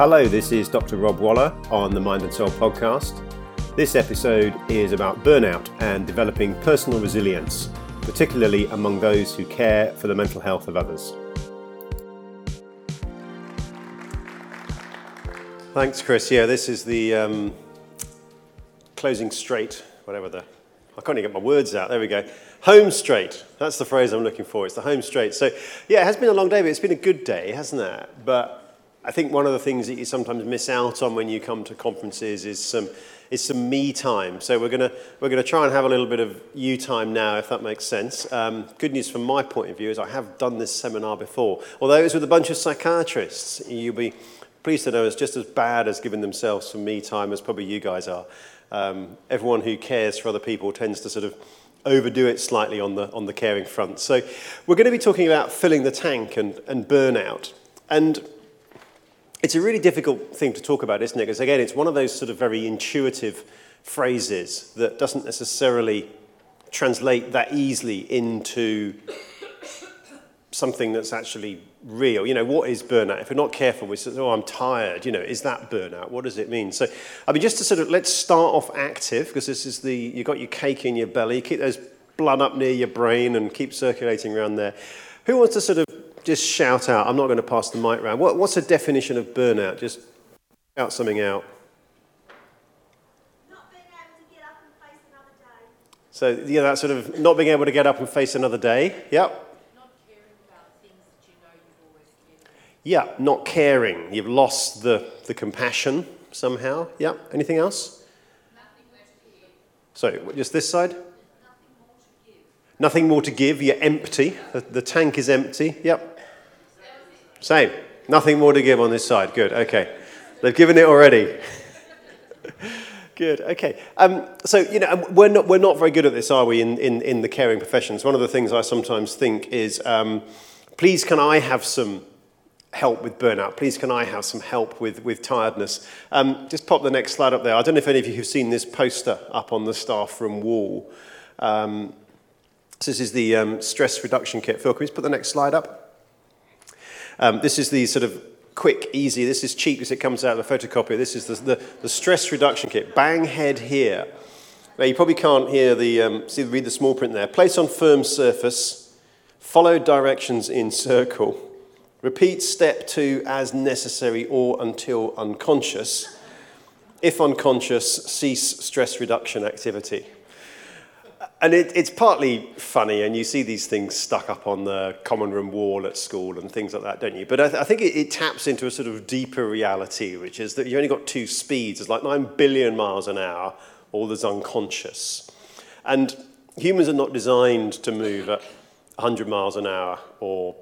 Hello, this is Dr. Rob Waller on the Mind and Soul podcast. This episode is about burnout and developing personal resilience, particularly among those who care for the mental health of others. Thanks, Chris. Yeah, this is the um, closing straight, whatever the. I can't even get my words out. There we go. Home straight. That's the phrase I'm looking for. It's the home straight. So, yeah, it has been a long day, but it's been a good day, hasn't it? But I think one of the things that you sometimes miss out on when you come to conferences is some is some me time. So we're gonna we're gonna try and have a little bit of you time now, if that makes sense. Um, good news from my point of view is I have done this seminar before, although it was with a bunch of psychiatrists. You'll be pleased to know it's just as bad as giving themselves some me time as probably you guys are. Um, everyone who cares for other people tends to sort of overdo it slightly on the on the caring front. So we're going to be talking about filling the tank and, and burnout. And it's a really difficult thing to talk about, isn't it? Because again, it's one of those sort of very intuitive phrases that doesn't necessarily translate that easily into something that's actually real. You know, what is burnout? If we're not careful, we say, oh, I'm tired. You know, is that burnout? What does it mean? So, I mean, just to sort of, let's start off active, because this is the, you've got your cake in your belly, keep those blood up near your brain and keep circulating around there. Who wants to sort of just shout out? I'm not going to pass the mic around. What, what's the definition of burnout? Just shout something out. So, yeah, that sort of not being able to get up and face another day. Yep. Yeah, not caring. You've lost the, the compassion somehow. Yeah, anything else? So, just this side? Nothing more to give. You're empty. The, the tank is empty. Yep. Same. Nothing more to give on this side. Good. Okay. They've given it already. Good. Okay. Um, so, you know, we're not, we're not very good at this, are we, in, in, in the caring professions? One of the things I sometimes think is um, please, can I have some help with burnout? Please, can I have some help with, with tiredness? Um, just pop the next slide up there. I don't know if any of you have seen this poster up on the staff room wall. Um, this is the um, stress reduction kit. Phil, can we just put the next slide up? Um, this is the sort of quick, easy, this is cheap as it comes out of the photocopier. This is the, the, the stress reduction kit. Bang head here. Now, you probably can't hear the, um, see, read the small print there. Place on firm surface, follow directions in circle Repeat step two as necessary or until unconscious. If unconscious, cease stress reduction activity. And it, it's partly funny, and you see these things stuck up on the common room wall at school and things like that, don't you? But I, th- I think it, it, taps into a sort of deeper reality, which is that you've only got two speeds. It's like 9 billion miles an hour, or there's unconscious. And humans are not designed to move at 100 miles an hour or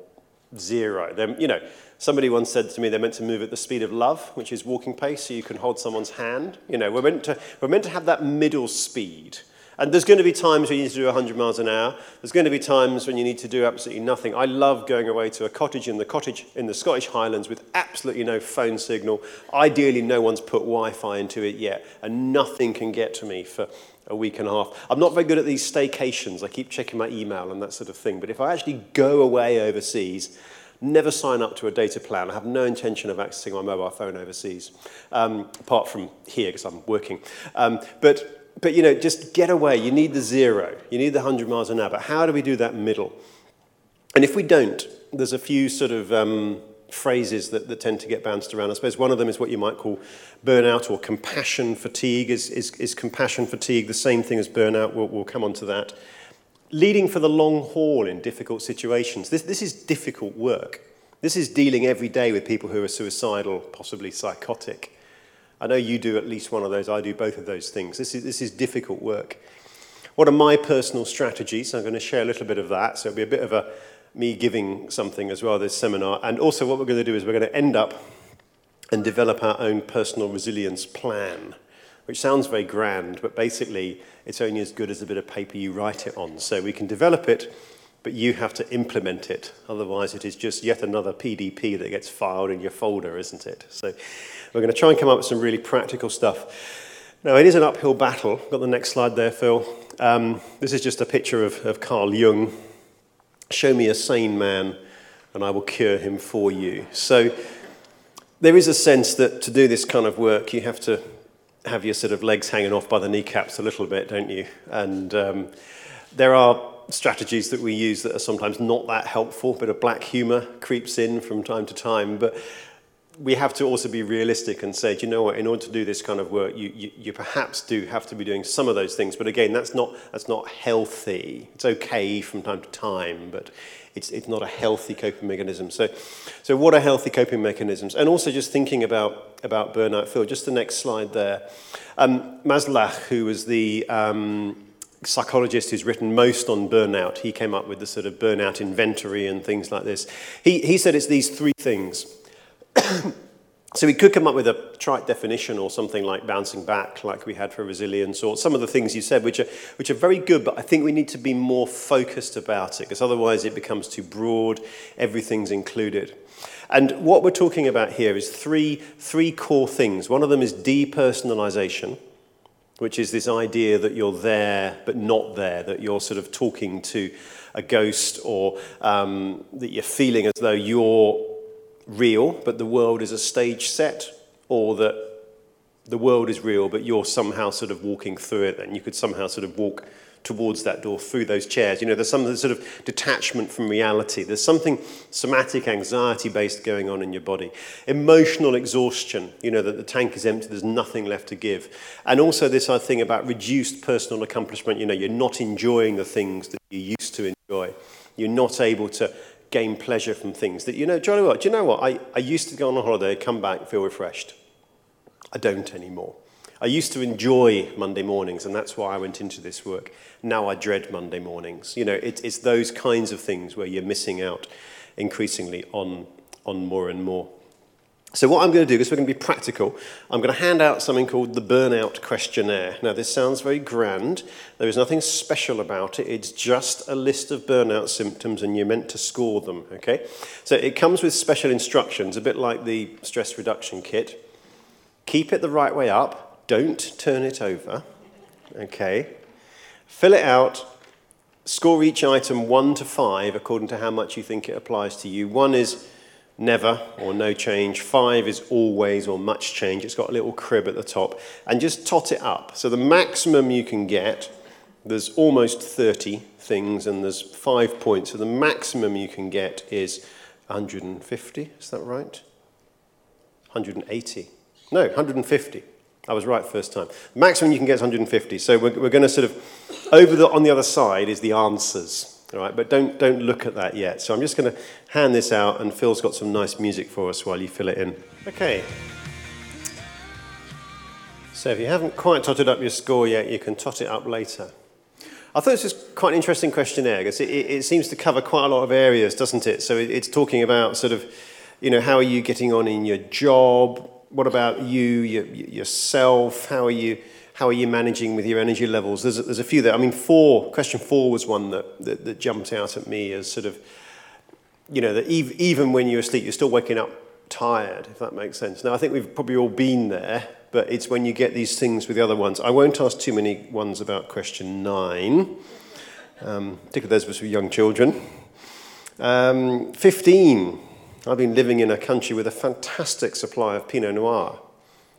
zero. They're, you know, somebody once said to me they're meant to move at the speed of love, which is walking pace, so you can hold someone's hand. You know, we're meant to, we're meant to have that middle speed. And there's going to be times when you need to do 100 miles an hour. There's going to be times when you need to do absolutely nothing. I love going away to a cottage in the cottage in the Scottish Highlands with absolutely no phone signal. Ideally, no one's put Wi-Fi into it yet, and nothing can get to me for a week and a half. I'm not very good at these staycations. I keep checking my email and that sort of thing. But if I actually go away overseas, never sign up to a data plan. I have no intention of accessing my mobile phone overseas, um, apart from here because I'm working. Um, but but, you know, just get away. You need the zero. You need the 100 miles an hour. But how do we do that middle? And if we don't, there's a few sort of um, phrases that, that tend to get bounced around. I suppose one of them is what you might call burnout or compassion fatigue. Is, is, is compassion fatigue the same thing as burnout? We'll, we'll come on to that. Leading for the long haul in difficult situations. This, this is difficult work. This is dealing every day with people who are suicidal, possibly psychotic. I know you do at least one of those. I do both of those things. This is, this is difficult work. What are my personal strategies? I'm going to share a little bit of that. So it'll be a bit of a, me giving something as well, this seminar. And also, what we're going to do is we're going to end up and develop our own personal resilience plan, which sounds very grand, but basically, it's only as good as the bit of paper you write it on. So we can develop it, but you have to implement it. Otherwise, it is just yet another PDP that gets filed in your folder, isn't it? So we're going to try and come up with some really practical stuff. Now, it is an uphill battle. Got the next slide there, Phil. Um, this is just a picture of, of Carl Jung Show me a sane man, and I will cure him for you. So, there is a sense that to do this kind of work, you have to have your sort of legs hanging off by the kneecaps a little bit, don't you? And um, there are strategies that we use that are sometimes not that helpful. A bit of black humor creeps in from time to time, but we have to also be realistic and say, do you know what, in order to do this kind of work, you, you, you, perhaps do have to be doing some of those things. But again, that's not, that's not healthy. It's okay from time to time, but it's, it's not a healthy coping mechanism. So, so what are healthy coping mechanisms? And also just thinking about, about burnout, Phil, just the next slide there. Um, Maslach, who was the um, psychologist who's written most on burnout, he came up with the sort of burnout inventory and things like this. He, he said it's these three things. so we could come up with a trite definition or something like bouncing back, like we had for resilience, or some of the things you said, which are, which are very good, but I think we need to be more focused about it, because otherwise it becomes too broad, everything's included. And what we're talking about here is three, three core things. One of them is depersonalization, which is this idea that you're there but not there, that you're sort of talking to a ghost or um, that you're feeling as though you're real, but the world is a stage set, or that the world is real, but you're somehow sort of walking through it, and you could somehow sort of walk towards that door through those chairs. You know, there's some sort of detachment from reality. There's something somatic, anxiety based going on in your body. Emotional exhaustion, you know, that the tank is empty, there's nothing left to give. And also this other thing about reduced personal accomplishment. You know, you're not enjoying the things that you used to enjoy. You're not able to gain pleasure from things that, you know, Johnny, what? Do you know what? I, I used to go on a holiday, come back, feel refreshed. I don't anymore. I used to enjoy Monday mornings, and that's why I went into this work. Now I dread Monday mornings. You know, it, it's those kinds of things where you're missing out increasingly on, on more and more. So what I'm going to do, because we're going to be practical, I'm going to hand out something called the Burnout Questionnaire. Now, this sounds very grand. There is nothing special about it. It's just a list of burnout symptoms, and you're meant to score them, okay? So it comes with special instructions, a bit like the stress reduction kit. Keep it the right way up. Don't turn it over, okay? Fill it out. Score each item one to five according to how much you think it applies to you. One is never or no change. Five is always or much change. It's got a little crib at the top. And just tot it up. So the maximum you can get, there's almost 30 things and there's five points. So the maximum you can get is 150. Is that right? 180. No, 150. I was right first time. Maximum you can get is 150. So we're, we're going to sort of, over the, on the other side is the answers. All right, but don't, don't look at that yet. So I'm just going to hand this out, and Phil's got some nice music for us while you fill it in. Okay. So if you haven't quite totted up your score yet, you can tot it up later. I thought this was quite an interesting questionnaire because it, it, it seems to cover quite a lot of areas, doesn't it? So it, it's talking about sort of, you know, how are you getting on in your job? What about you, your, yourself? How are you? how are you managing with your energy levels? There's a, there's a few there. I mean, four, question four was one that, that, that jumped out at me as sort of, you know, that even when you're asleep, you're still waking up tired, if that makes sense. Now, I think we've probably all been there, but it's when you get these things with the other ones. I won't ask too many ones about question nine, um, particularly those of us with young children. Um, 15, I've been living in a country with a fantastic supply of Pinot Noir,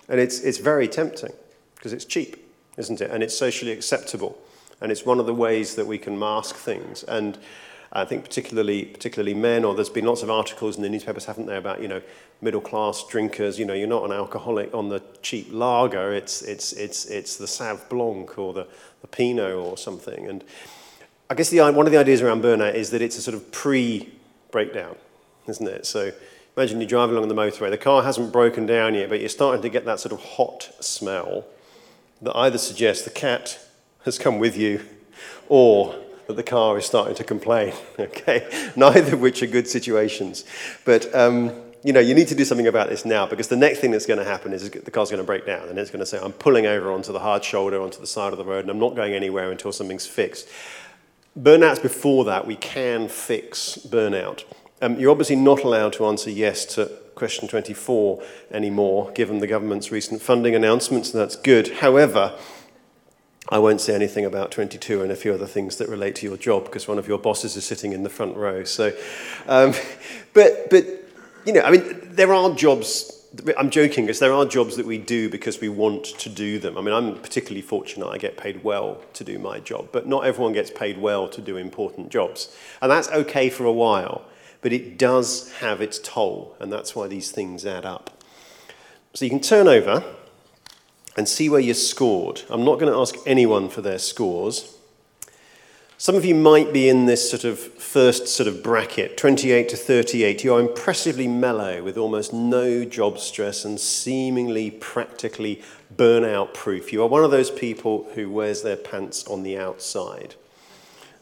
and it's, it's very tempting because it's cheap, isn't it? And it's socially acceptable. And it's one of the ways that we can mask things. And I think particularly, particularly men, or there's been lots of articles in the newspapers, haven't there, about, you know, middle class drinkers, you know, you're not an alcoholic on the cheap lager, it's, it's, it's, it's the Sauv Blanc or the, the Pinot or something. And I guess the, one of the ideas around burnout is that it's a sort of pre-breakdown, isn't it? So imagine you're driving along the motorway, the car hasn't broken down yet, but you're starting to get that sort of hot smell that either suggests the cat has come with you or that the car is starting to complain. Okay, neither of which are good situations. But um, you know, you need to do something about this now because the next thing that's going to happen is the car's going to break down and it's going to say, I'm pulling over onto the hard shoulder, onto the side of the road, and I'm not going anywhere until something's fixed. Burnouts before that, we can fix burnout. Um, you're obviously not allowed to answer yes to question 24 anymore, given the government's recent funding announcements, and that's good. However, I won't say anything about 22 and a few other things that relate to your job because one of your bosses is sitting in the front row. So, um, but, but, you know, I mean, there are jobs I'm joking because there are jobs that we do because we want to do them. I mean, I'm particularly fortunate I get paid well to do my job, but not everyone gets paid well to do important jobs. And that's okay for a while, but it does have its toll, and that's why these things add up. So you can turn over and see where you scored. I'm not going to ask anyone for their scores. Some of you might be in this sort of first sort of bracket, 28 to 38. You are impressively mellow with almost no job stress and seemingly practically burnout proof. You are one of those people who wears their pants on the outside,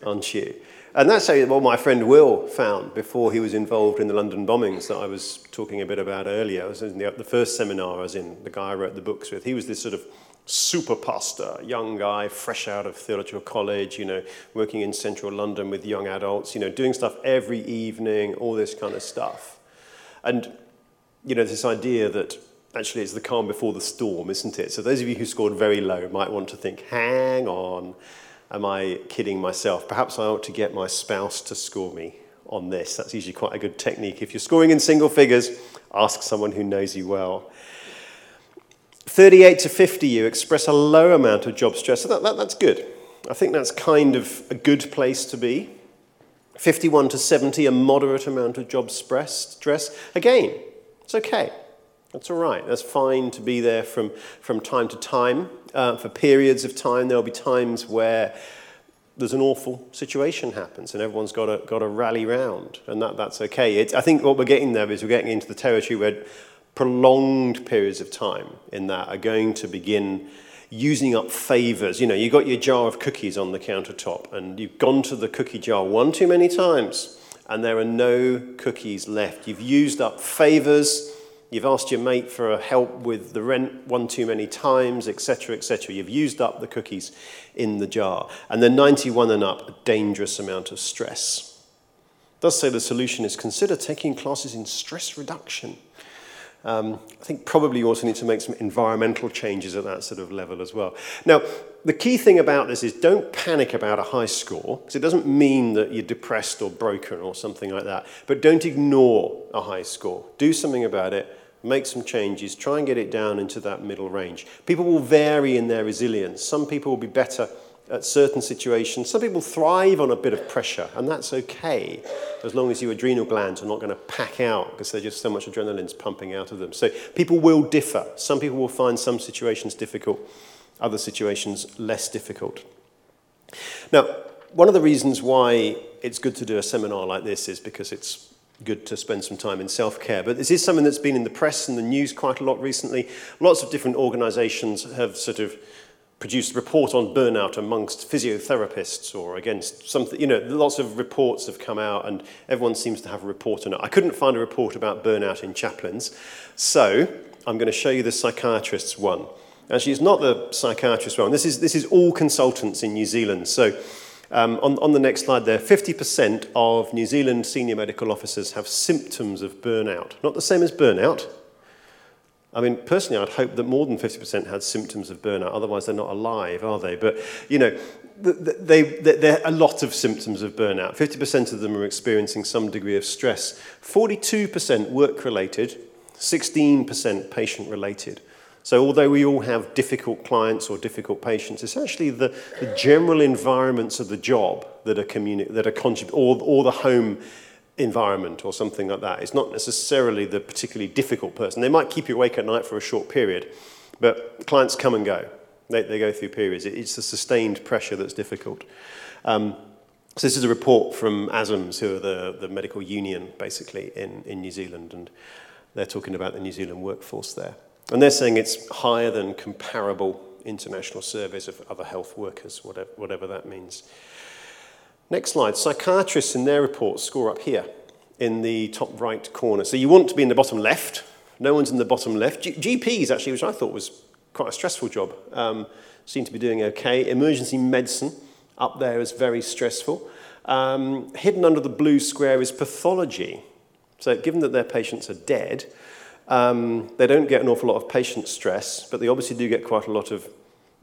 aren't you? And that's what my friend Will found before he was involved in the London bombings that I was talking a bit about earlier. I was in the, the first seminar I was in, the guy I wrote the books with. He was this sort of super pastor, young guy, fresh out of theological college, you know, working in central London with young adults, you know, doing stuff every evening, all this kind of stuff. And, you know, this idea that actually it's the calm before the storm, isn't it? So those of you who scored very low might want to think, hang on, am I kidding myself? Perhaps I ought to get my spouse to score me on this. That's usually quite a good technique. If you're scoring in single figures, ask someone who knows you well. 38 to 50, you express a low amount of job stress. So that, that, that's good. I think that's kind of a good place to be. 51 to 70, a moderate amount of job stress. Again, it's okay. That's all right. That's fine to be there from, from time to time. Uh, for periods of time, there'll be times where there's an awful situation happens and everyone's got to, got to rally round, and that, that's okay. I think what we're getting there is we're getting into the territory where prolonged periods of time in that are going to begin using up favors. You know, you've got your jar of cookies on the countertop and you've gone to the cookie jar one too many times and there are no cookies left. You've used up favors. You've asked your mate for help with the rent one too many times, etc., etc. You've used up the cookies in the jar. And then 91 and up, a dangerous amount of stress. It does say the solution is consider taking classes in stress reduction. Um, I think probably you also need to make some environmental changes at that sort of level as well. Now, the key thing about this is don't panic about a high score, because it doesn't mean that you're depressed or broken or something like that. But don't ignore a high score. Do something about it, make some changes, try and get it down into that middle range. People will vary in their resilience. Some people will be better at certain situations. Some people thrive on a bit of pressure, and that's okay, as long as your adrenal glands are not going to pack out because there's just so much adrenaline's pumping out of them. So people will differ. Some people will find some situations difficult, other situations less difficult. Now, one of the reasons why it's good to do a seminar like this is because it's good to spend some time in self-care. But this is something that's been in the press and the news quite a lot recently. Lots of different organisations have sort of produced report on burnout amongst physiotherapists or against something, you know, lots of reports have come out and everyone seems to have a report on it. I couldn't find a report about burnout in chaplains, so I'm going to show you the psychiatrist's one. Actually, it's not the psychiatrist's one. This is, this is all consultants in New Zealand. So um, on, on the next slide there, 50% of New Zealand senior medical officers have symptoms of burnout. Not the same as burnout, I mean, personally, I'd hope that more than 50% had symptoms of burnout. Otherwise, they're not alive, are they? But, you know, they, they, there are a lot of symptoms of burnout. 50% of them are experiencing some degree of stress. 42% work-related, 16% patient-related. So although we all have difficult clients or difficult patients, it's actually the, the general environments of the job that are, communi- that are contrib- or, or the home environment or something like that. It's not necessarily the particularly difficult person. They might keep you awake at night for a short period, but clients come and go. They, they go through periods. It's the sustained pressure that's difficult. Um, so this is a report from ASMS, who are the, the medical union, basically, in, in New Zealand, and they're talking about the New Zealand workforce there. And they're saying it's higher than comparable international surveys of other health workers, whatever, whatever that means. Next slide. Psychiatrists in their reports score up here in the top right corner. So you want to be in the bottom left. No one's in the bottom left. G- GPs, actually, which I thought was quite a stressful job, um, seem to be doing okay. Emergency medicine up there is very stressful. Um, hidden under the blue square is pathology. So, given that their patients are dead, um, they don't get an awful lot of patient stress, but they obviously do get quite a lot of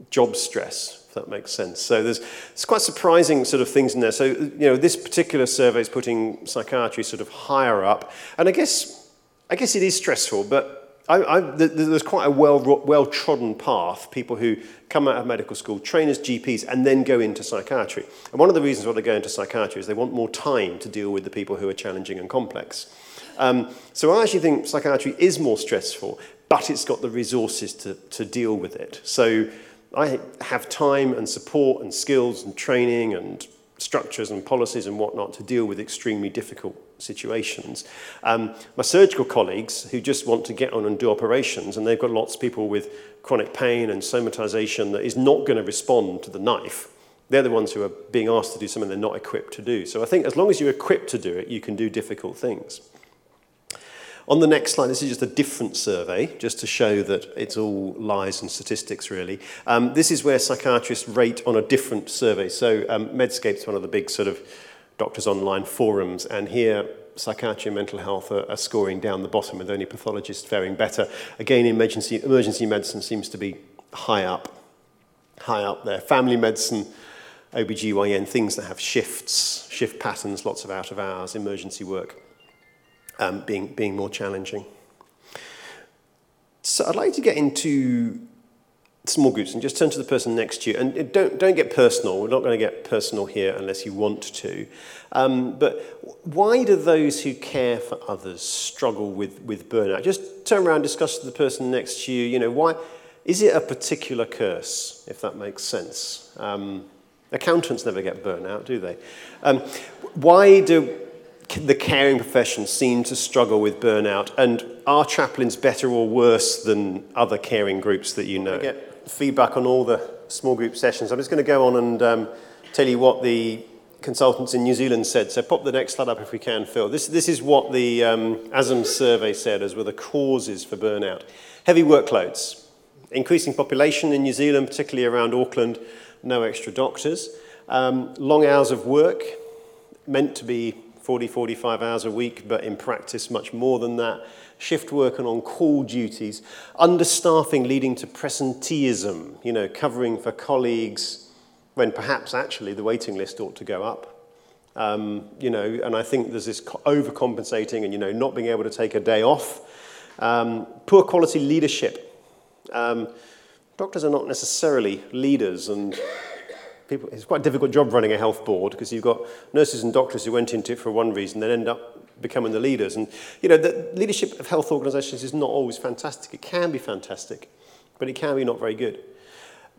job stress that makes sense. So there's it's quite surprising sort of things in there. So you know, this particular survey is putting psychiatry sort of higher up, and I guess I guess it is stressful, but I, I, there's quite a well, well-trodden path, people who come out of medical school, train as GPs, and then go into psychiatry. And one of the reasons why they go into psychiatry is they want more time to deal with the people who are challenging and complex. Um, so I actually think psychiatry is more stressful, but it's got the resources to, to deal with it. So I have time and support and skills and training and structures and policies and whatnot to deal with extremely difficult situations. Um, my surgical colleagues who just want to get on and do operations, and they've got lots of people with chronic pain and somatization that is not going to respond to the knife. They're the ones who are being asked to do something they're not equipped to do. So I think as long as you're equipped to do it, you can do difficult things. On the next slide, this is just a different survey, just to show that it's all lies and statistics, really. Um, this is where psychiatrists rate on a different survey. So um, Medscape's one of the big sort of doctors' online forums, and here psychiatry and mental health are, are scoring down the bottom, with only pathologists faring better. Again, emergency, emergency medicine seems to be high up, high up there. Family medicine, OBGYN, things that have shifts, shift patterns, lots of out of hours, emergency work um, being, being more challenging. So I'd like to get into small groups and just turn to the person next to you. And don't, don't get personal. We're not going to get personal here unless you want to. Um, but why do those who care for others struggle with, with burnout? Just turn around, discuss with the person next to you. You know, why is it a particular curse, if that makes sense? Um, accountants never get burnout, do they? Um, why do the caring profession seem to struggle with burnout, and are chaplains better or worse than other caring groups that you know? I get feedback on all the small group sessions. I'm just going to go on and um, tell you what the consultants in New Zealand said. So pop the next slide up if we can, Phil. This, this is what the um, ASM survey said as were the causes for burnout. Heavy workloads, increasing population in New Zealand, particularly around Auckland, no extra doctors, um, long hours of work, meant to be 40, 45 hours a week, but in practice much more than that. Shift work and on-call duties. Understaffing leading to presenteeism, you know, covering for colleagues when perhaps actually the waiting list ought to go up. Um, you know, and I think there's this overcompensating and, you know, not being able to take a day off. Um, poor quality leadership. Um, doctors are not necessarily leaders and people, it's quite a difficult job running a health board because you've got nurses and doctors who went into it for one reason, then end up becoming the leaders. And, you know, the leadership of health organisations is not always fantastic. It can be fantastic, but it can be not very good.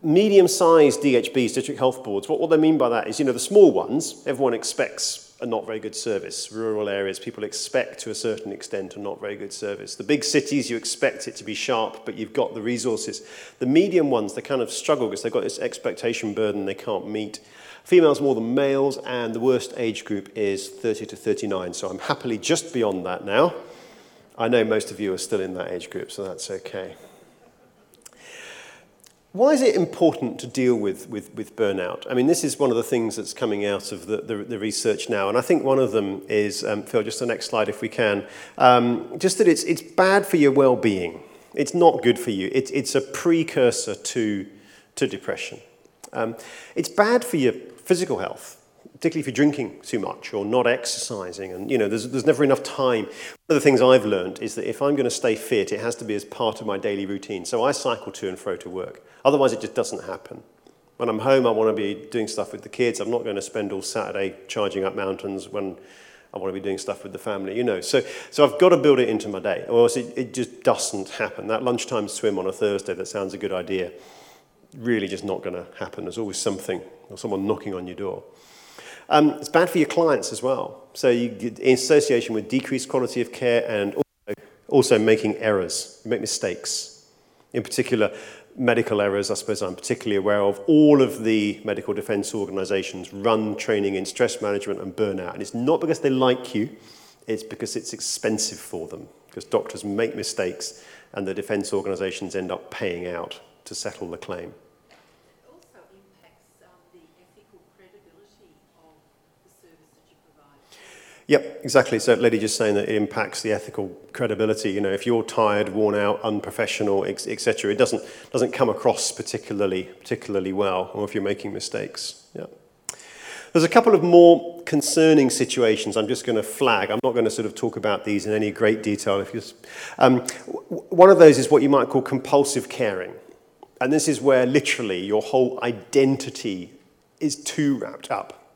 Medium-sized DHBs, district health boards, what, what they mean by that is, you know, the small ones, everyone expects a not very good service. Rural areas, people expect to a certain extent a not very good service. The big cities, you expect it to be sharp, but you've got the resources. The medium ones, they kind of struggle because they've got this expectation burden they can't meet. Females more than males, and the worst age group is 30 to 39. So I'm happily just beyond that now. I know most of you are still in that age group, so that's okay. Why is it important to deal with, with, with burnout? I mean, this is one of the things that's coming out of the, the, the research now, and I think one of them is, um, Phil, just the next slide if we can, um, just that it's, it's bad for your well-being. It's not good for you. It, it's a precursor to, to depression. Um, it's bad for your physical health particularly if you're drinking too much or not exercising and you know there's, there's never enough time one of the things i've learned is that if i'm going to stay fit it has to be as part of my daily routine so i cycle to and fro to work Otherwise, it just doesn't happen. When I'm home, I want to be doing stuff with the kids. I'm not going to spend all Saturday charging up mountains when I want to be doing stuff with the family, you know. So, so I've got to build it into my day, or else it, it just doesn't happen. That lunchtime swim on a Thursday, that sounds a good idea, really just not going to happen. There's always something, or someone knocking on your door. Um, it's bad for your clients as well. So you in association with decreased quality of care and also, also making errors. You make mistakes. In particular, medical errors, I suppose I'm particularly aware of, all of the medical defence organisations run training in stress management and burnout. And it's not because they like you, it's because it's expensive for them. Because doctors make mistakes and the defence organisations end up paying out to settle the claim. Yep, exactly. So, lady just saying that it impacts the ethical credibility. You know, if you're tired, worn out, unprofessional, etc., it doesn't doesn't come across particularly particularly well, or if you're making mistakes. Yeah. There's a couple of more concerning situations I'm just going to flag. I'm not going to sort of talk about these in any great detail. If you um, one of those is what you might call compulsive caring. And this is where literally your whole identity is too wrapped up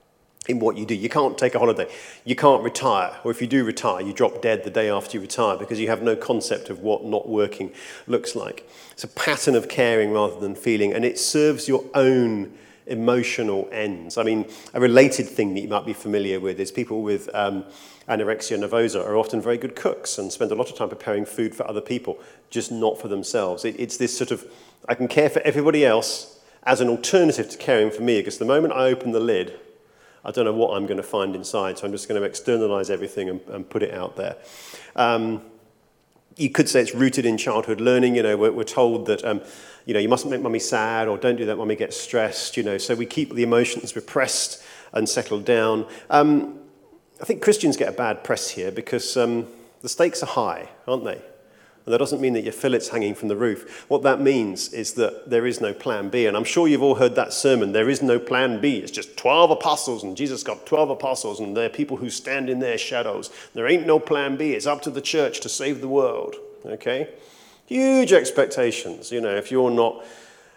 in what you do. You can't take a holiday. You can't retire. Or if you do retire, you drop dead the day after you retire because you have no concept of what not working looks like. It's a pattern of caring rather than feeling, and it serves your own emotional ends. I mean, a related thing that you might be familiar with is people with um, anorexia nervosa are often very good cooks and spend a lot of time preparing food for other people, just not for themselves. It, it's this sort of, I can care for everybody else as an alternative to caring for me because the moment I open the lid, I don't know what I'm going to find inside, so I'm just going to externalize everything and, and put it out there. Um, you could say it's rooted in childhood learning. You know, we're, we're told that, um, you know, you mustn't make mummy sad or don't do that, mummy gets stressed, you know, so we keep the emotions repressed and settled down. Um, I think Christians get a bad press here because um, the stakes are high, aren't they? And that doesn't mean that your fillet's hanging from the roof. What that means is that there is no plan B. And I'm sure you've all heard that sermon. There is no plan B. It's just 12 apostles, and Jesus got 12 apostles, and they're people who stand in their shadows. There ain't no plan B. It's up to the church to save the world. Okay? Huge expectations, you know, if you're not.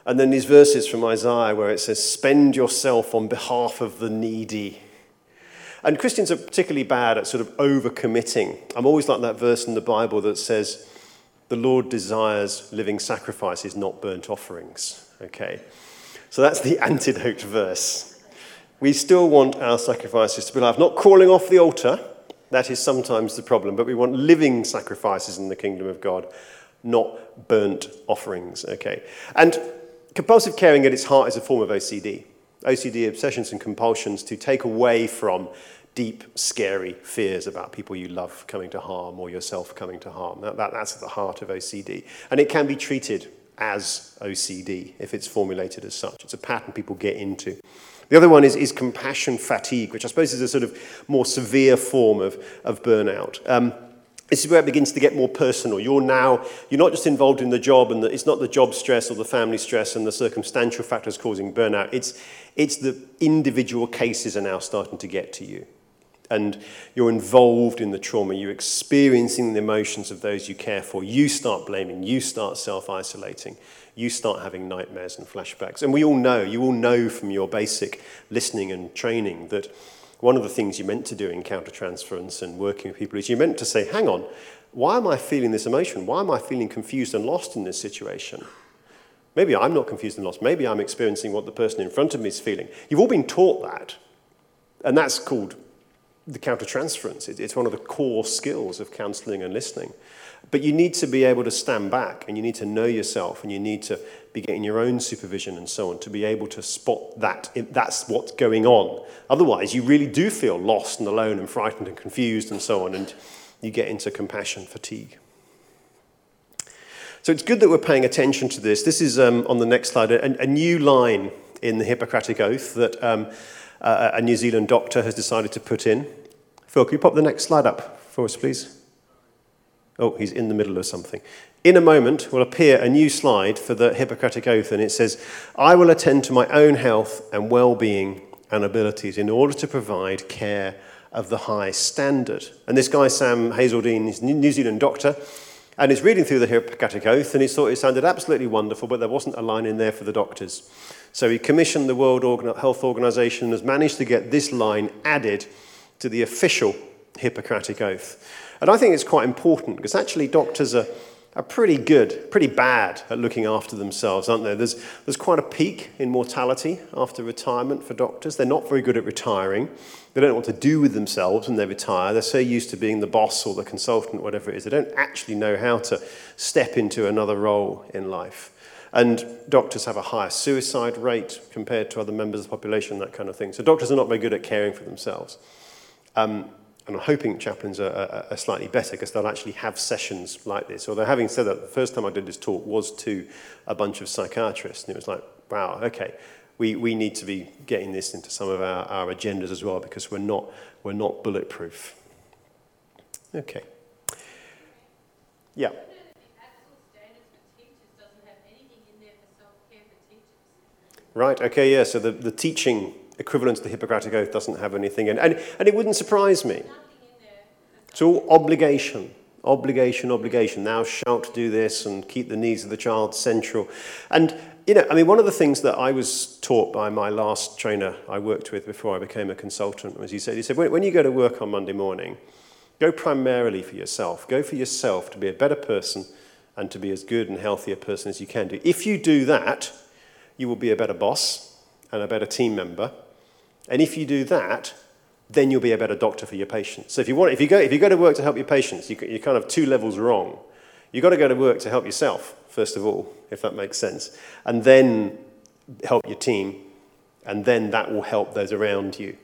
And then these verses from Isaiah where it says, Spend yourself on behalf of the needy. And Christians are particularly bad at sort of overcommitting. I'm always like that verse in the Bible that says, the Lord desires living sacrifices, not burnt offerings. Okay? So that's the antidote verse. We still want our sacrifices to be live, not crawling off the altar. That is sometimes the problem, but we want living sacrifices in the kingdom of God, not burnt offerings. Okay? And compulsive caring at its heart is a form of OCD. OCD, obsessions and compulsions to take away from deep, scary fears about people you love coming to harm or yourself coming to harm. That, that, that's at the heart of OCD. And it can be treated as OCD if it's formulated as such. It's a pattern people get into. The other one is, is compassion fatigue, which I suppose is a sort of more severe form of, of burnout. Um, this is where it begins to get more personal. You're now, you're not just involved in the job, and the, it's not the job stress or the family stress and the circumstantial factors causing burnout. It's, it's the individual cases are now starting to get to you and you're involved in the trauma, you're experiencing the emotions of those you care for, you start blaming, you start self isolating, you start having nightmares and flashbacks. And we all know, you all know from your basic listening and training that one of the things you're meant to do in countertransference and working with people is you're meant to say, hang on, why am I feeling this emotion? Why am I feeling confused and lost in this situation? Maybe I'm not confused and lost. Maybe I'm experiencing what the person in front of me is feeling. You've all been taught that. And that's called the countertransference. It's one of the core skills of counseling and listening. But you need to be able to stand back and you need to know yourself and you need to be getting your own supervision and so on to be able to spot that that's what's going on. Otherwise, you really do feel lost and alone and frightened and confused and so on, and you get into compassion fatigue. So it's good that we're paying attention to this. This is um, on the next slide a, a, new line in the Hippocratic Oath that. Um, uh, a New Zealand doctor has decided to put in. Phil, can you pop the next slide up for us, please? Oh, he's in the middle of something. In a moment will appear a new slide for the Hippocratic Oath, and it says, I will attend to my own health and well being and abilities in order to provide care of the high standard. And this guy, Sam Hazledine, is a New Zealand doctor, and he's reading through the Hippocratic Oath, and he thought it sounded absolutely wonderful, but there wasn't a line in there for the doctors. So he commissioned the World Health Organization and has managed to get this line added to the official Hippocratic Oath. And I think it's quite important because actually doctors are, are pretty good, pretty bad at looking after themselves, aren't they? There's, there's quite a peak in mortality after retirement for doctors. They're not very good at retiring. They don't know what to do with themselves when they retire. They're so used to being the boss or the consultant, whatever it is, they don't actually know how to step into another role in life. And doctors have a higher suicide rate compared to other members of the population, that kind of thing. So doctors are not very good at caring for themselves. Um, and I'm hoping chaplains are, are, are slightly better because they'll actually have sessions like this. Although having said that, the first time I did this talk was to a bunch of psychiatrists, and it was like, wow, okay, we, we need to be getting this into some of our, our agendas as well because we're not, we're not bulletproof. Okay. Yeah. Right, okay, yeah. So the, the teaching equivalent to the Hippocratic Oath doesn't have anything. And, and, and it wouldn't surprise me. It's all obligation, obligation, obligation. Thou shalt do this and keep the needs of the child central. And, you know, I mean, one of the things that I was taught by my last trainer I worked with before I became a consultant was he said, he said, when, when you go to work on Monday morning, go primarily for yourself. Go for yourself to be a better person and to be as good and healthy a person as you can do. If you do that, you will be a better boss and a better team member. And if you do that, then you'll be a better doctor for your patients. So if you, want, if you, go, if you go to work to help your patients, you, you're kind of two levels wrong. You've got to go to work to help yourself, first of all, if that makes sense, and then help your team, and then that will help those around you.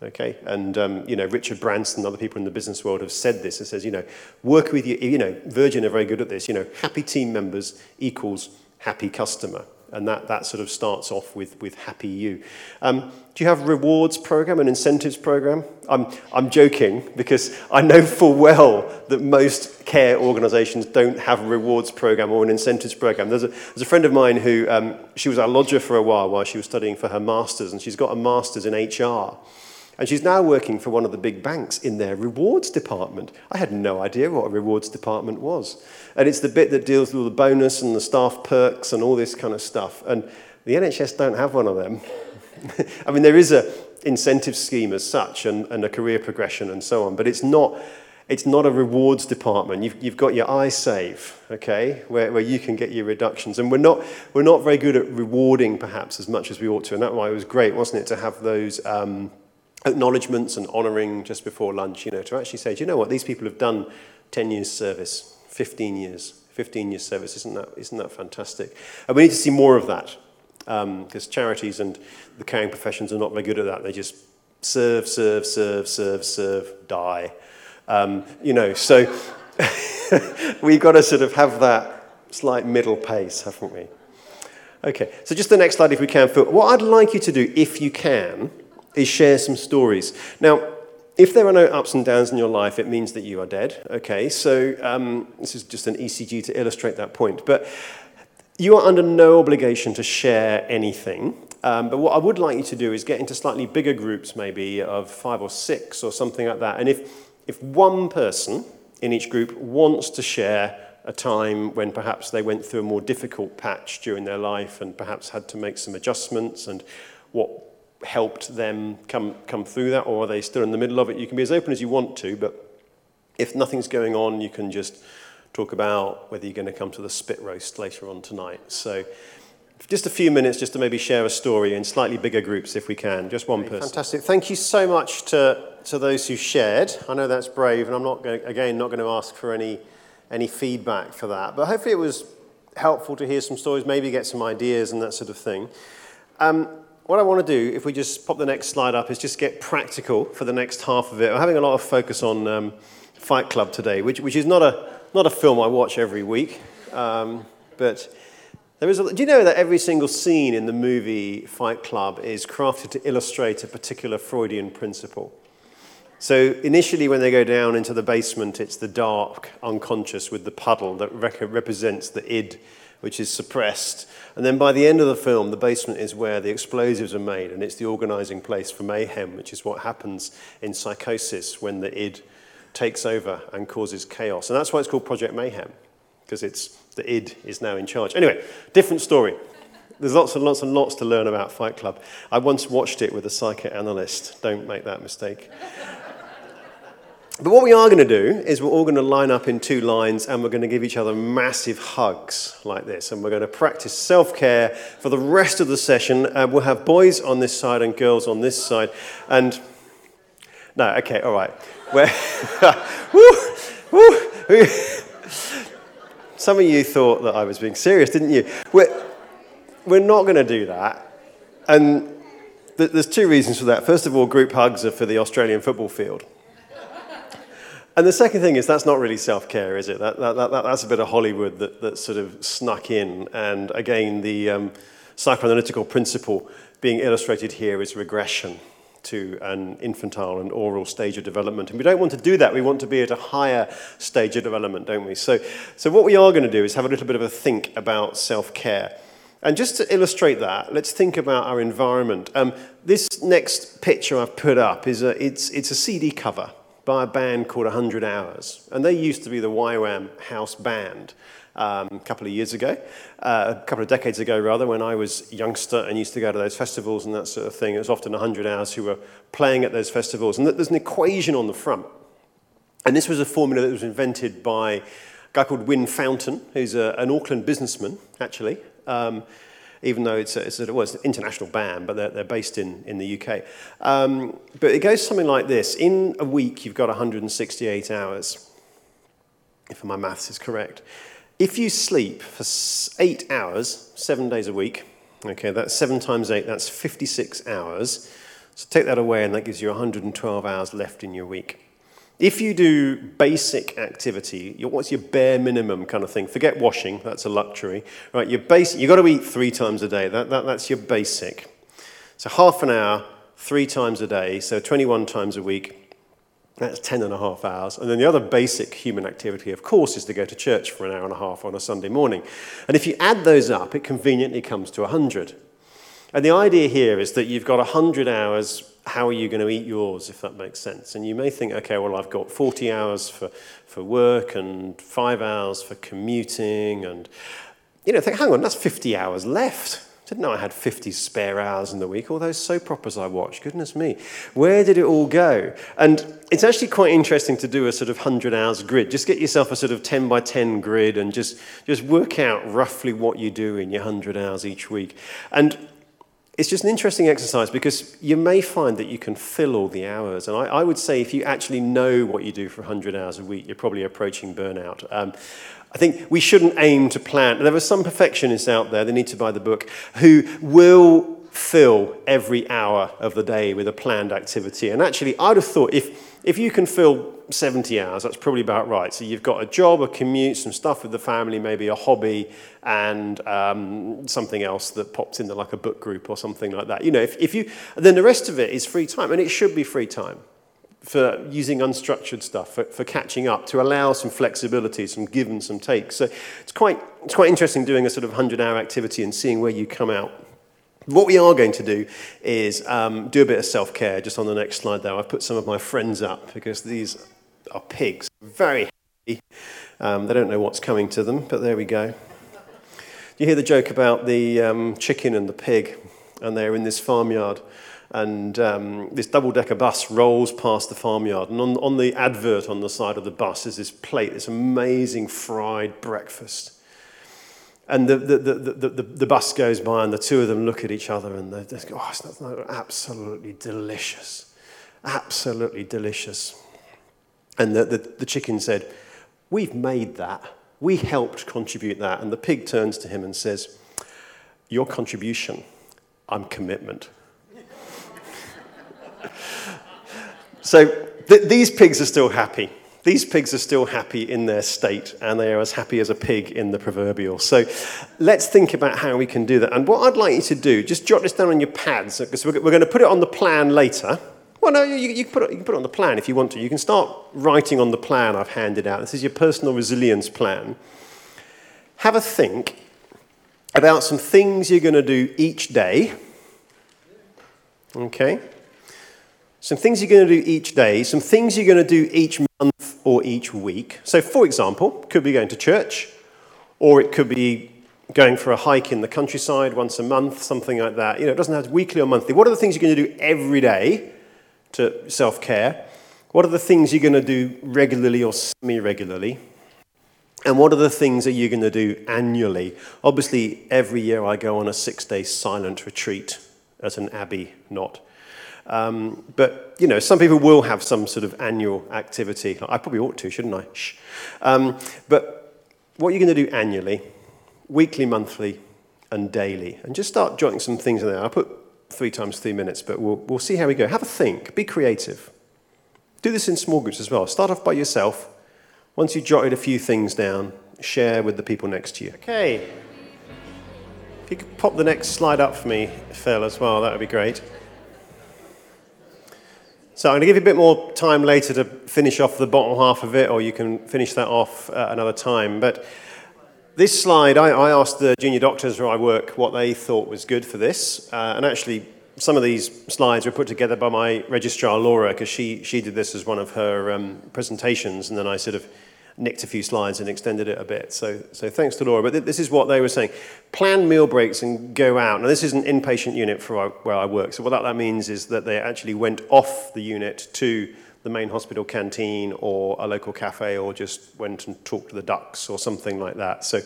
Okay, and um, you know Richard Branson and other people in the business world have said this. It says you know work with you. You know Virgin are very good at this. You know happy team members equals happy customer and that, that sort of starts off with, with happy you. Um, do you have rewards program, an incentives program? I'm, I'm joking because I know full well that most care organizations don't have a rewards program or an incentives program. There's a, there's a friend of mine who, um, she was our lodger for a while while she was studying for her master's, and she's got a master's in HR. And she's now working for one of the big banks in their rewards department. I had no idea what a rewards department was. And it's the bit that deals with all the bonus and the staff perks and all this kind of stuff. And the NHS don't have one of them. I mean, there is a incentive scheme as such and, and a career progression and so on, but it's not, it's not a rewards department. You've, you've got your iSave, okay, where, where you can get your reductions. And we're not, we're not very good at rewarding perhaps as much as we ought to. And that's why it was great, wasn't it, to have those... Um, acknowledgements and honouring just before lunch, you know, to actually say, do you know what, these people have done 10 years service, 15 years, 15 years service, isn't that, isn't that fantastic? And we need to see more of that, because um, charities and the caring professions are not very good at that. They just serve, serve, serve, serve, serve, die. Um, you know, so we've got to sort of have that slight middle pace, haven't we? Okay, so just the next slide if we can. What I'd like you to do, if you can, is share some stories. Now, if there are no ups and downs in your life, it means that you are dead. Okay, so um, this is just an ECG to illustrate that point. But you are under no obligation to share anything. Um, but what I would like you to do is get into slightly bigger groups, maybe of five or six or something like that. And if, if one person in each group wants to share a time when perhaps they went through a more difficult patch during their life and perhaps had to make some adjustments and what helped them come, come through that, or are they still in the middle of it? You can be as open as you want to, but if nothing's going on, you can just talk about whether you're going to come to the spit roast later on tonight. So just a few minutes just to maybe share a story in slightly bigger groups if we can, just one person. Fantastic. Thank you so much to, to those who shared. I know that's brave, and I'm not going, again not going to ask for any, any feedback for that, but hopefully it was helpful to hear some stories, maybe get some ideas and that sort of thing. Um, what I want to do, if we just pop the next slide up, is just get practical for the next half of it. I'm having a lot of focus on um, Fight Club today, which, which is not a, not a film I watch every week. Um, but there is a, do you know that every single scene in the movie Fight Club is crafted to illustrate a particular Freudian principle? So initially, when they go down into the basement, it's the dark unconscious with the puddle that rec- represents the id which is suppressed. And then by the end of the film, the basement is where the explosives are made, and it's the organizing place for mayhem, which is what happens in psychosis when the id takes over and causes chaos. And that's why it's called Project Mayhem, because it's the id is now in charge. Anyway, different story. There's lots and lots and lots to learn about Fight Club. I once watched it with a psychoanalyst. Don't make that mistake. But what we are going to do is we're all going to line up in two lines and we're going to give each other massive hugs like this. And we're going to practice self care for the rest of the session. Uh, we'll have boys on this side and girls on this side. And no, okay, all right. woo, woo. Some of you thought that I was being serious, didn't you? We're, we're not going to do that. And th- there's two reasons for that. First of all, group hugs are for the Australian football field. And the second thing is that's not really self care, is it? That, that, that, that's a bit of Hollywood that, that sort of snuck in. And again, the um, psychoanalytical principle being illustrated here is regression to an infantile and oral stage of development. And we don't want to do that. We want to be at a higher stage of development, don't we? So, so what we are going to do is have a little bit of a think about self care. And just to illustrate that, let's think about our environment. Um, this next picture I've put up is a, it's, it's a CD cover by a band called 100 Hours. And they used to be the YWAM house band um, a couple of years ago, uh, a couple of decades ago, rather, when I was youngster and used to go to those festivals and that sort of thing. It was often 100 Hours who were playing at those festivals. And there's an equation on the front. And this was a formula that was invented by a guy called Wyn Fountain, who's a, an Auckland businessman, actually. Um, even though it's, a, it's a, well, it's an international band, but they're, they're based in, in the UK. Um, but it goes something like this. In a week, you've got 168 hours, if my maths is correct. If you sleep for eight hours, seven days a week, okay, that's seven times eight, that's 56 hours. So take that away, and that gives you 112 hours left in your week. If you do basic activity, what's your bare minimum kind of thing? Forget washing, that's a luxury. Right, your basic, you've got to eat three times a day. That, that, that's your basic. So half an hour, three times a day, so 21 times a week, that's 10 and a half hours. And then the other basic human activity, of course, is to go to church for an hour and a half on a Sunday morning. And if you add those up, it conveniently comes to 100. And the idea here is that you've got 100 hours how are you going to eat yours, if that makes sense? And you may think, okay, well, I've got 40 hours for, for work and five hours for commuting. And, you know, think, hang on, that's 50 hours left. Didn't know I had 50 spare hours in the week. All those soap operas I watched, goodness me. Where did it all go? And it's actually quite interesting to do a sort of 100 hours grid. Just get yourself a sort of 10 by 10 grid and just, just work out roughly what you do in your 100 hours each week. And it's just an interesting exercise because you may find that you can fill all the hours. And I, I, would say if you actually know what you do for 100 hours a week, you're probably approaching burnout. Um, I think we shouldn't aim to plan. There are some perfectionists out there, they need to buy the book, who will fill every hour of the day with a planned activity. And actually, I'd have thought if, if you can fill 70 hours, that's probably about right. So you've got a job, a commute, some stuff with the family, maybe a hobby, and um, something else that pops in like a book group or something like that. You know, if, if you, then the rest of it is free time, and it should be free time for using unstructured stuff, for, for catching up, to allow some flexibility, some give and some take. So it's quite, it's quite interesting doing a sort of 100 hour activity and seeing where you come out. What we are going to do is um, do a bit of self care. Just on the next slide, there, I've put some of my friends up because these are pigs. Very happy. Um, they don't know what's coming to them, but there we go. You hear the joke about the um, chicken and the pig, and they're in this farmyard, and um, this double decker bus rolls past the farmyard. And on, on the advert on the side of the bus is this plate, this amazing fried breakfast. And the, the, the, the, the, bus goes by, and the two of them look at each other, and they go, Oh, it's not, absolutely delicious. Absolutely delicious. And the, the, the chicken said, We've made that. We helped contribute that. And the pig turns to him and says, Your contribution, I'm commitment. so th- these pigs are still happy. These pigs are still happy in their state, and they are as happy as a pig in the proverbial. So let's think about how we can do that. And what I'd like you to do, just jot this down on your pads, because we're, we're going to put it on the plan later. Well, no, you, you, can put it, you can put it on the plan if you want to. You can start writing on the plan I've handed out. This is your personal resilience plan. Have a think about some things you're going to do each day. Okay? Some things you're going to do each day, some things you're going to do each month or each week. So, for example, could be going to church, or it could be going for a hike in the countryside once a month, something like that. You know, it doesn't have to be weekly or monthly. What are the things you're going to do every day to self care? What are the things you're going to do regularly or semi regularly? And what are the things that you're going to do annually? Obviously, every year I go on a six day silent retreat at an abbey, not. Um, but, you know, some people will have some sort of annual activity. I probably ought to, shouldn't I? Shh. Um, but what are you're going to do annually, weekly, monthly, and daily. And just start jotting some things in there. I'll put three times three minutes, but we'll, we'll see how we go. Have a think, be creative. Do this in small groups as well. Start off by yourself. Once you've jotted a few things down, share with the people next to you. Okay. If you could pop the next slide up for me, Phil, as well, that would be great. So I'm going to give you a bit more time later to finish off the bottom half of it, or you can finish that off at another time. But This slide, I, I, asked the junior doctors where I work what they thought was good for this. Uh, and actually, some of these slides were put together by my registrar, Laura, because she, she did this as one of her um, presentations. And then I sort of nicked a few slides and extended it a bit. So, so thanks to Laura. But th this is what they were saying. Plan meal breaks and go out. Now, this is an inpatient unit for where I work. So what that, that means is that they actually went off the unit to the main hospital canteen or a local cafe or just went and talked to the ducks or something like that. So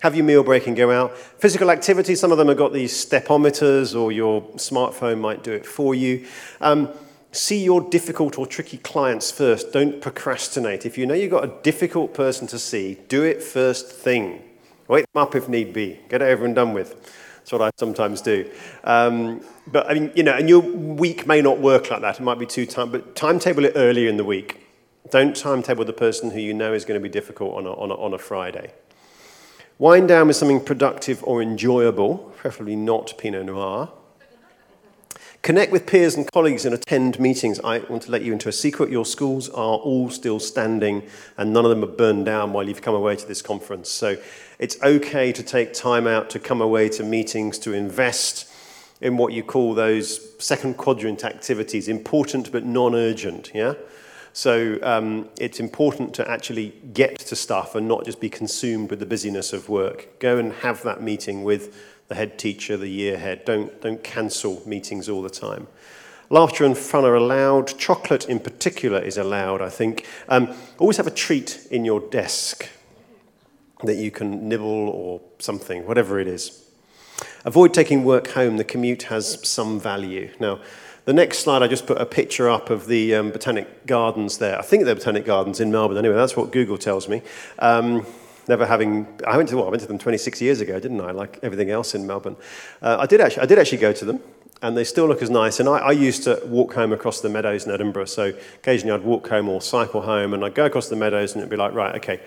have your meal break and go out. Physical activity, some of them have got these stepometers or your smartphone might do it for you. Um, see your difficult or tricky clients first. Don't procrastinate. If you know you've got a difficult person to see, do it first thing. Wait them up if need be. Get it over and done with. That's what I sometimes do. Um, but I mean, you know, and your week may not work like that. It might be too time, but timetable it earlier in the week. Don't timetable the person who you know is going to be difficult on a, on a, on a Friday. Wind down with something productive or enjoyable, preferably not Pinot Noir. Connect with peers and colleagues and attend meetings. I want to let you into a secret. Your schools are all still standing and none of them are burned down while you've come away to this conference. So it's okay to take time out to come away to meetings, to invest in what you call those second quadrant activities, important but non-urgent, yeah? So um, it's important to actually get to stuff and not just be consumed with the busyness of work. Go and have that meeting with the head teacher, the year head. Don't, don't cancel meetings all the time. Laughter and fun are allowed. Chocolate in particular is allowed, I think. Um, always have a treat in your desk that you can nibble or something, whatever it is. Avoid taking work home. The commute has some value. Now, the next slide, I just put a picture up of the um, Botanic Gardens there. I think they're Botanic Gardens in Melbourne. Anyway, that's what Google tells me. Um, never having, I went to, well, I went to them 26 years ago, didn't I? Like everything else in Melbourne. Uh, I, did actually, I did actually go to them, and they still look as nice. And I, I used to walk home across the meadows in Edinburgh, so occasionally I'd walk home or cycle home, and I'd go across the meadows, and it'd be like, right, okay,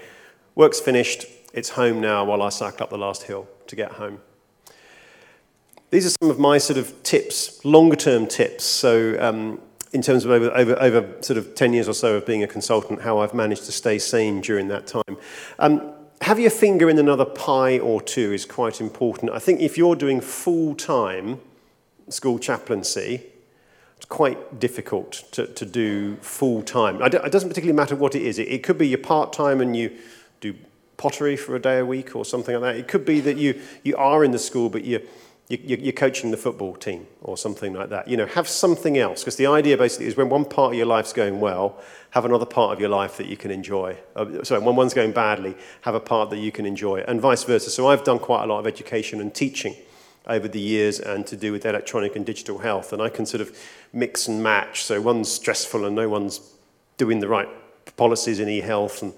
work's finished, it's home now while I cycle up the last hill to get home. These are some of my sort of tips, longer term tips. So, um, in terms of over, over, over sort of 10 years or so of being a consultant, how I've managed to stay sane during that time. Um, have your finger in another pie or two is quite important. I think if you're doing full time school chaplaincy, it's quite difficult to, to do full time. It doesn't particularly matter what it is. It, it could be you're part time and you do pottery for a day a week or something like that. It could be that you, you are in the school, but you're, you're coaching the football team or something like that. You know, have something else, because the idea basically is when one part of your life's going well, have another part of your life that you can enjoy. Uh, sorry, when one's going badly, have a part that you can enjoy, and vice versa. So I've done quite a lot of education and teaching over the years and to do with electronic and digital health, and I can sort of mix and match. So one's stressful and no one's doing the right policies in e-health and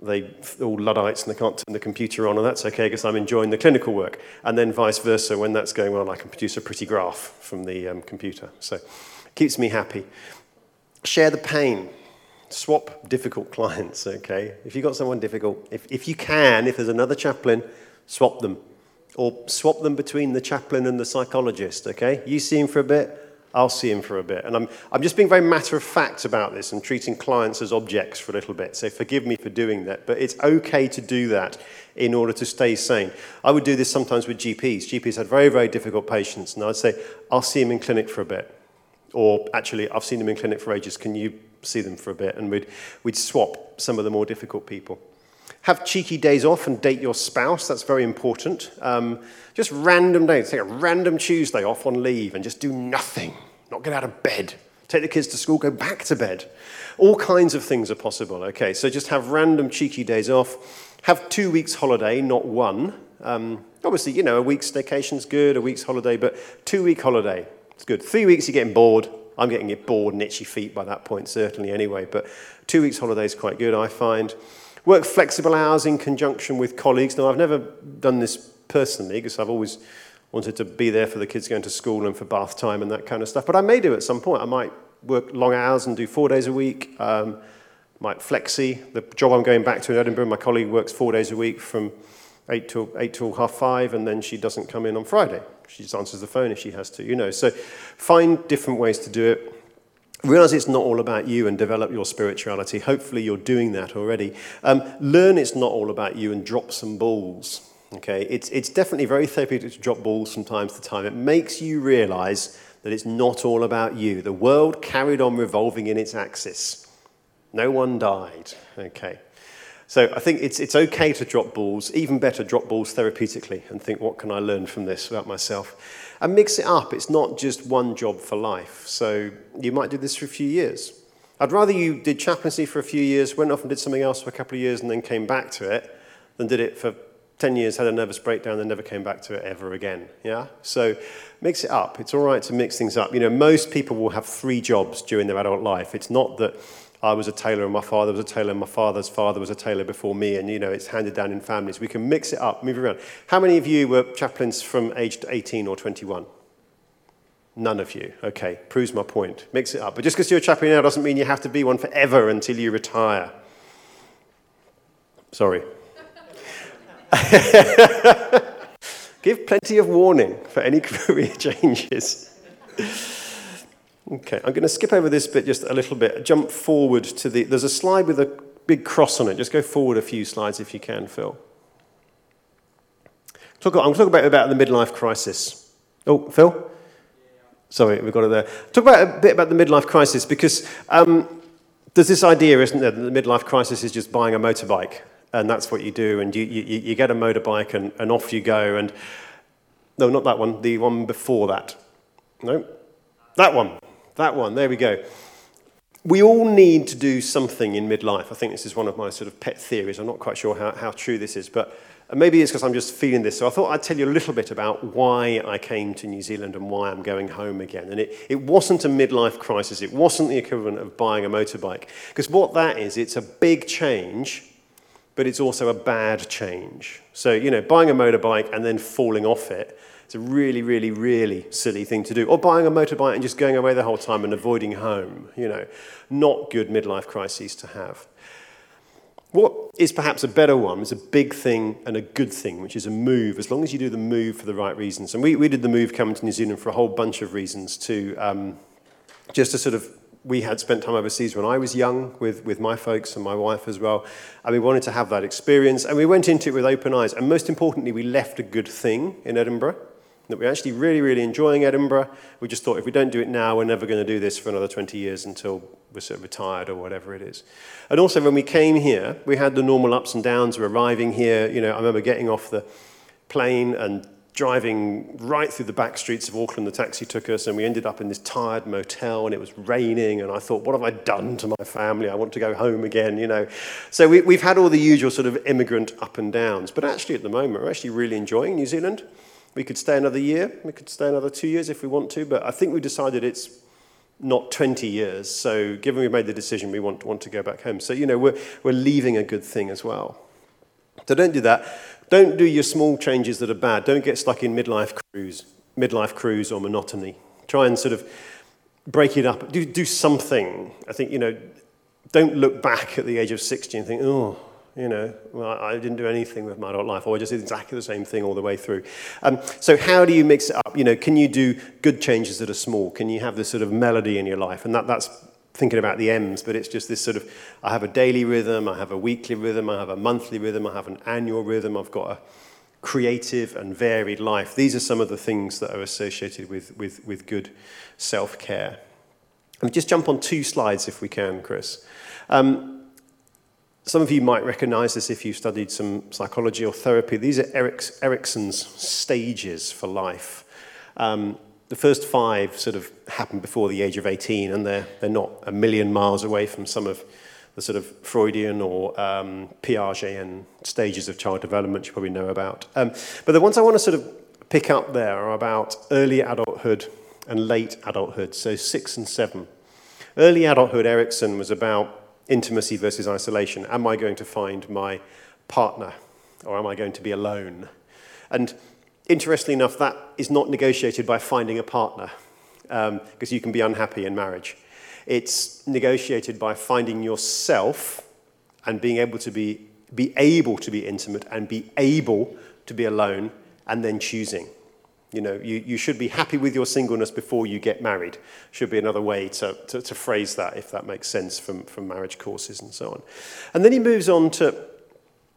they all Luddites and they can't turn the computer on, and that's okay because I'm enjoying the clinical work. And then vice versa, when that's going well, I can produce a pretty graph from the um, computer. So it keeps me happy. Share the pain. Swap difficult clients, okay? If you've got someone difficult, if, if you can, if there's another chaplain, swap them. Or swap them between the chaplain and the psychologist, okay? You see him for a bit, I'll see him for a bit. And I'm, I'm just being very matter of fact about this and treating clients as objects for a little bit. So forgive me for doing that. But it's okay to do that in order to stay sane. I would do this sometimes with GPs. GPs had very, very difficult patients. And I'd say, I'll see him in clinic for a bit. Or actually, I've seen him in clinic for ages. Can you see them for a bit? And we'd, we'd swap some of the more difficult people. Have cheeky days off and date your spouse. That's very important. Um, just random days. Take a random Tuesday off on leave and just do nothing not get out of bed, take the kids to school, go back to bed. All kinds of things are possible, okay? So just have random cheeky days off. Have two weeks holiday, not one. Um, obviously, you know, a week's vacation's good, a week's holiday, but two week holiday, it's good. Three weeks, you're getting bored. I'm getting bored and itchy feet by that point, certainly anyway, but two weeks holiday is quite good, I find. Work flexible hours in conjunction with colleagues. Now, I've never done this personally because I've always wanted to be there for the kids going to school and for bath time and that kind of stuff. But I may do at some point. I might work long hours and do four days a week. Um, might flexi. The job I'm going back to in Edinburgh, my colleague works four days a week from eight till eight till half five, and then she doesn't come in on Friday. She just answers the phone if she has to, you know. So find different ways to do it. Realize it's not all about you and develop your spirituality. Hopefully, you're doing that already. Um, learn it's not all about you and drop some balls. Okay, it's, it's definitely very therapeutic to drop balls from time to time. It makes you realize that it's not all about you. The world carried on revolving in its axis. No one died. Okay. So I think it's, it's okay to drop balls, even better, drop balls therapeutically and think, what can I learn from this about myself? And mix it up. It's not just one job for life. So you might do this for a few years. I'd rather you did chaplaincy for a few years, went off and did something else for a couple of years, and then came back to it, than did it for 10 years, had a nervous breakdown, and never came back to it ever again. Yeah? So mix it up. It's all right to mix things up. You know, most people will have three jobs during their adult life. It's not that I was a tailor and my father was a tailor and my father's father was a tailor before me and you know it's handed down in families. We can mix it up, move it around. How many of you were chaplains from age 18 or 21? None of you. Okay, proves my point. Mix it up. But just because you're a chaplain now doesn't mean you have to be one forever until you retire. Sorry. Give plenty of warning for any career changes. Okay, I'm going to skip over this bit just a little bit. Jump forward to the. There's a slide with a big cross on it. Just go forward a few slides if you can, Phil. Talk, I'm going to talk about, about the midlife crisis. Oh, Phil? Sorry, we've got it there. Talk about a bit about the midlife crisis because um, there's this idea, isn't there, that the midlife crisis is just buying a motorbike, and that's what you do, and you, you, you get a motorbike and, and off you go. And no, not that one, the one before that. No, that one. That one, there we go. We all need to do something in midlife. I think this is one of my sort of pet theories. I'm not quite sure how, how true this is, but maybe it's because I'm just feeling this. So I thought I'd tell you a little bit about why I came to New Zealand and why I'm going home again. And it, it wasn't a midlife crisis, it wasn't the equivalent of buying a motorbike. Because what that is, it's a big change, but it's also a bad change. So, you know, buying a motorbike and then falling off it it's a really, really, really silly thing to do. Or buying a motorbike and just going away the whole time and avoiding home. You know, not good midlife crises to have. What is perhaps a better one is a big thing and a good thing, which is a move, as long as you do the move for the right reasons. And we, we did the move coming to New Zealand for a whole bunch of reasons, to um, just to sort of we had spent time overseas when I was young with, with my folks and my wife as well. And we wanted to have that experience. And we went into it with open eyes. And most importantly, we left a good thing in Edinburgh that we're actually really, really enjoying Edinburgh. We just thought if we don't do it now, we're never going to do this for another 20 years until we're sort of retired or whatever it is. And also, when we came here, we had the normal ups and downs of arriving here. You know, I remember getting off the plane and driving right through the back streets of Auckland. The taxi took us, and we ended up in this tired motel, and it was raining. And I thought, what have I done to my family? I want to go home again, you know. So we, we've had all the usual sort of immigrant up and downs. But actually, at the moment, we're actually really enjoying New Zealand. We could stay another year, we could stay another two years if we want to, but I think we decided it's not 20 years. So, given we made the decision, we want, want to go back home. So, you know, we're, we're leaving a good thing as well. So, don't do that. Don't do your small changes that are bad. Don't get stuck in midlife cruise, midlife cruise or monotony. Try and sort of break it up. Do, do something. I think, you know, don't look back at the age of 60 and think, oh, you know, well, I didn't do anything with my adult life, or I just did exactly the same thing all the way through. Um, so how do you mix it up? You know, can you do good changes that are small? Can you have this sort of melody in your life? And that, that's thinking about the M's, but it's just this sort of, I have a daily rhythm, I have a weekly rhythm, I have a monthly rhythm, I have an annual rhythm, I've got a creative and varied life. These are some of the things that are associated with, with, with good self-care. And just jump on two slides if we can, Chris. Um, some of you might recognize this if you've studied some psychology or therapy. These are Erikson's stages for life. Um, the first five sort of happen before the age of 18, and they're, they're not a million miles away from some of the sort of Freudian or um, Piagetian stages of child development you probably know about. Um, but the ones I want to sort of pick up there are about early adulthood and late adulthood, so six and seven. Early adulthood, Erikson was about intimacy versus isolation. Am I going to find my partner or am I going to be alone? And interestingly enough, that is not negotiated by finding a partner because um, you can be unhappy in marriage. It's negotiated by finding yourself and being able to be, be able to be intimate and be able to be alone and then choosing. You know, you, you should be happy with your singleness before you get married. Should be another way to, to, to phrase that, if that makes sense from, from marriage courses and so on. And then he moves on to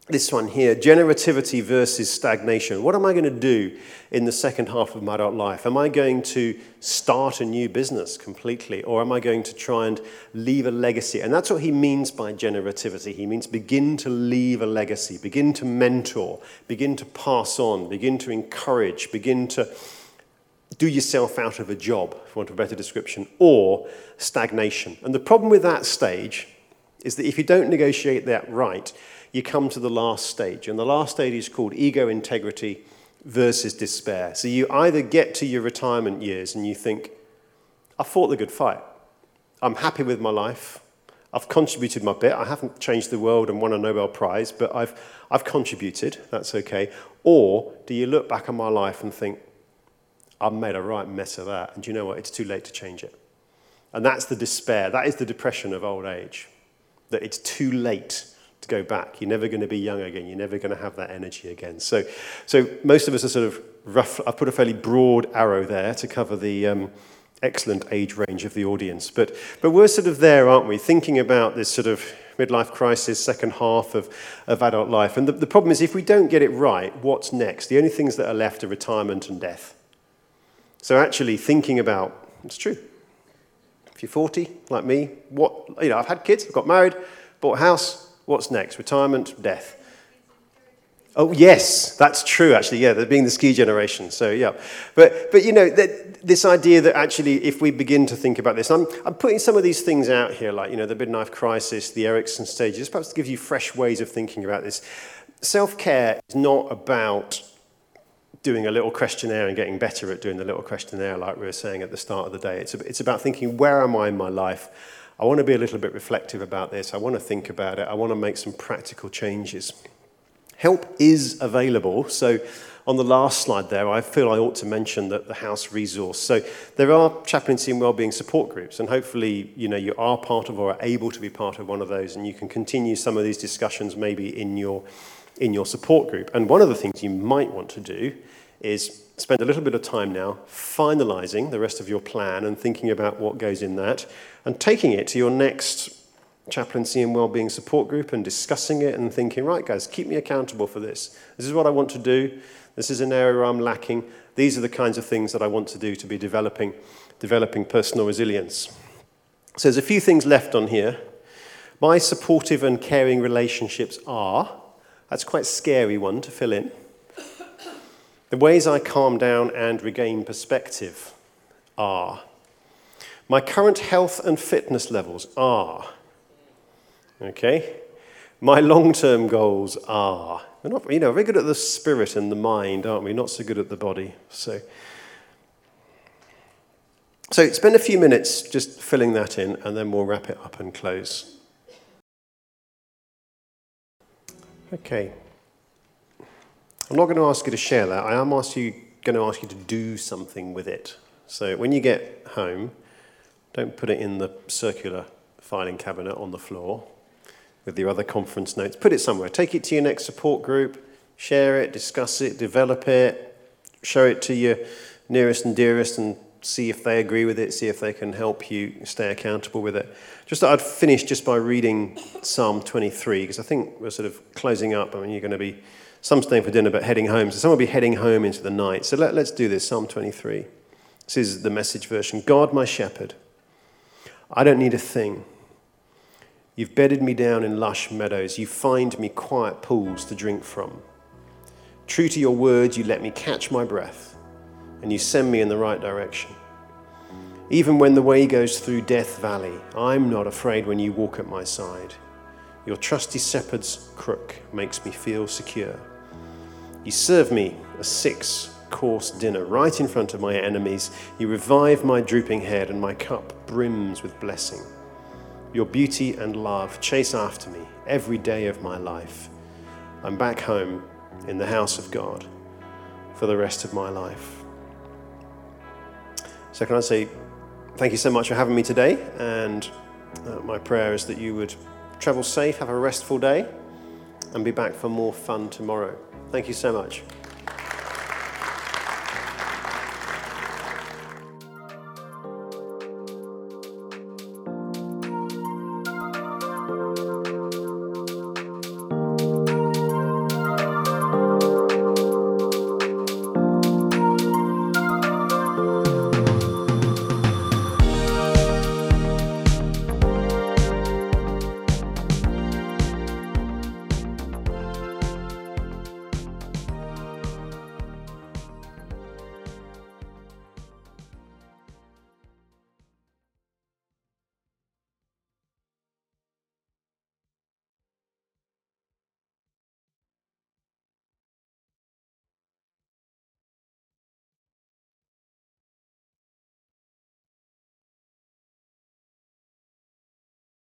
this one here generativity versus stagnation. What am I going to do in the second half of my adult life? Am I going to start a new business completely, or am I going to try and leave a legacy? And that's what he means by generativity. He means begin to leave a legacy, begin to mentor, begin to pass on, begin to encourage, begin to do yourself out of a job, for want of a better description, or stagnation. And the problem with that stage is that if you don't negotiate that right, you come to the last stage. And the last stage is called ego integrity versus despair. So you either get to your retirement years and you think, I fought the good fight. I'm happy with my life. I've contributed my bit. I haven't changed the world and won a Nobel Prize, but I've, I've contributed. That's okay. Or do you look back on my life and think, I've made a right mess of that, and you know what? It's too late to change it. And that's the despair. That is the depression of old age. That it's too late to go back. You're never going to be young again. You're never going to have that energy again. So, so most of us are sort of rough. I've put a fairly broad arrow there to cover the um, excellent age range of the audience. But, but we're sort of there, aren't we? Thinking about this sort of midlife crisis, second half of, of adult life. And the, the problem is, if we don't get it right, what's next? The only things that are left are retirement and death. So actually thinking about, it's true. If you're 40, like me, what, you know, I've had kids, I've got married, bought a house, What's next? Retirement, death. Oh, yes, that's true, actually. Yeah, being the ski generation. So, yeah. But, but you know, this idea that actually, if we begin to think about this, I'm, I'm putting some of these things out here, like, you know, the midlife crisis, the Erikson stages, perhaps to give you fresh ways of thinking about this. Self care is not about doing a little questionnaire and getting better at doing the little questionnaire, like we were saying at the start of the day. It's, it's about thinking, where am I in my life? I want to be a little bit reflective about this. I want to think about it. I want to make some practical changes. Help is available. So, on the last slide there, I feel I ought to mention that the house resource. So, there are chaplaincy and wellbeing support groups, and hopefully, you know, you are part of or are able to be part of one of those, and you can continue some of these discussions maybe in your in your support group. And one of the things you might want to do is spend a little bit of time now finalizing the rest of your plan and thinking about what goes in that and taking it to your next chaplaincy and wellbeing support group and discussing it and thinking, right, guys, keep me accountable for this. This is what I want to do. This is an area where I'm lacking. These are the kinds of things that I want to do to be developing, developing personal resilience. So there's a few things left on here. My supportive and caring relationships are, that's quite a scary one to fill in. The ways I calm down and regain perspective are my current health and fitness levels are. Okay? My long term goals are. We're not, you know, very good at the spirit and the mind, aren't we? Not so good at the body. So, so spend a few minutes just filling that in, and then we'll wrap it up and close. Okay. I'm not going to ask you to share that. I am ask you, going to ask you to do something with it. So when you get home, don't put it in the circular filing cabinet on the floor with your other conference notes. Put it somewhere. Take it to your next support group, share it, discuss it, develop it, show it to your nearest and dearest, and see if they agree with it, see if they can help you stay accountable with it. Just I'd finish just by reading Psalm 23, because I think we're sort of closing up. I mean, you're going to be some staying for dinner but heading home. So some will be heading home into the night. So let, let's do this. Psalm 23. This is the message version. God, my shepherd, I don't need a thing. You've bedded me down in lush meadows. You find me quiet pools to drink from. True to your words, you let me catch my breath and you send me in the right direction. Even when the way goes through Death Valley, I'm not afraid when you walk at my side. Your trusty shepherd's crook makes me feel secure. You serve me a six course dinner right in front of my enemies. You revive my drooping head, and my cup brims with blessing. Your beauty and love chase after me every day of my life. I'm back home in the house of God for the rest of my life. So, can I say thank you so much for having me today? And uh, my prayer is that you would travel safe, have a restful day, and be back for more fun tomorrow. Thank you so much.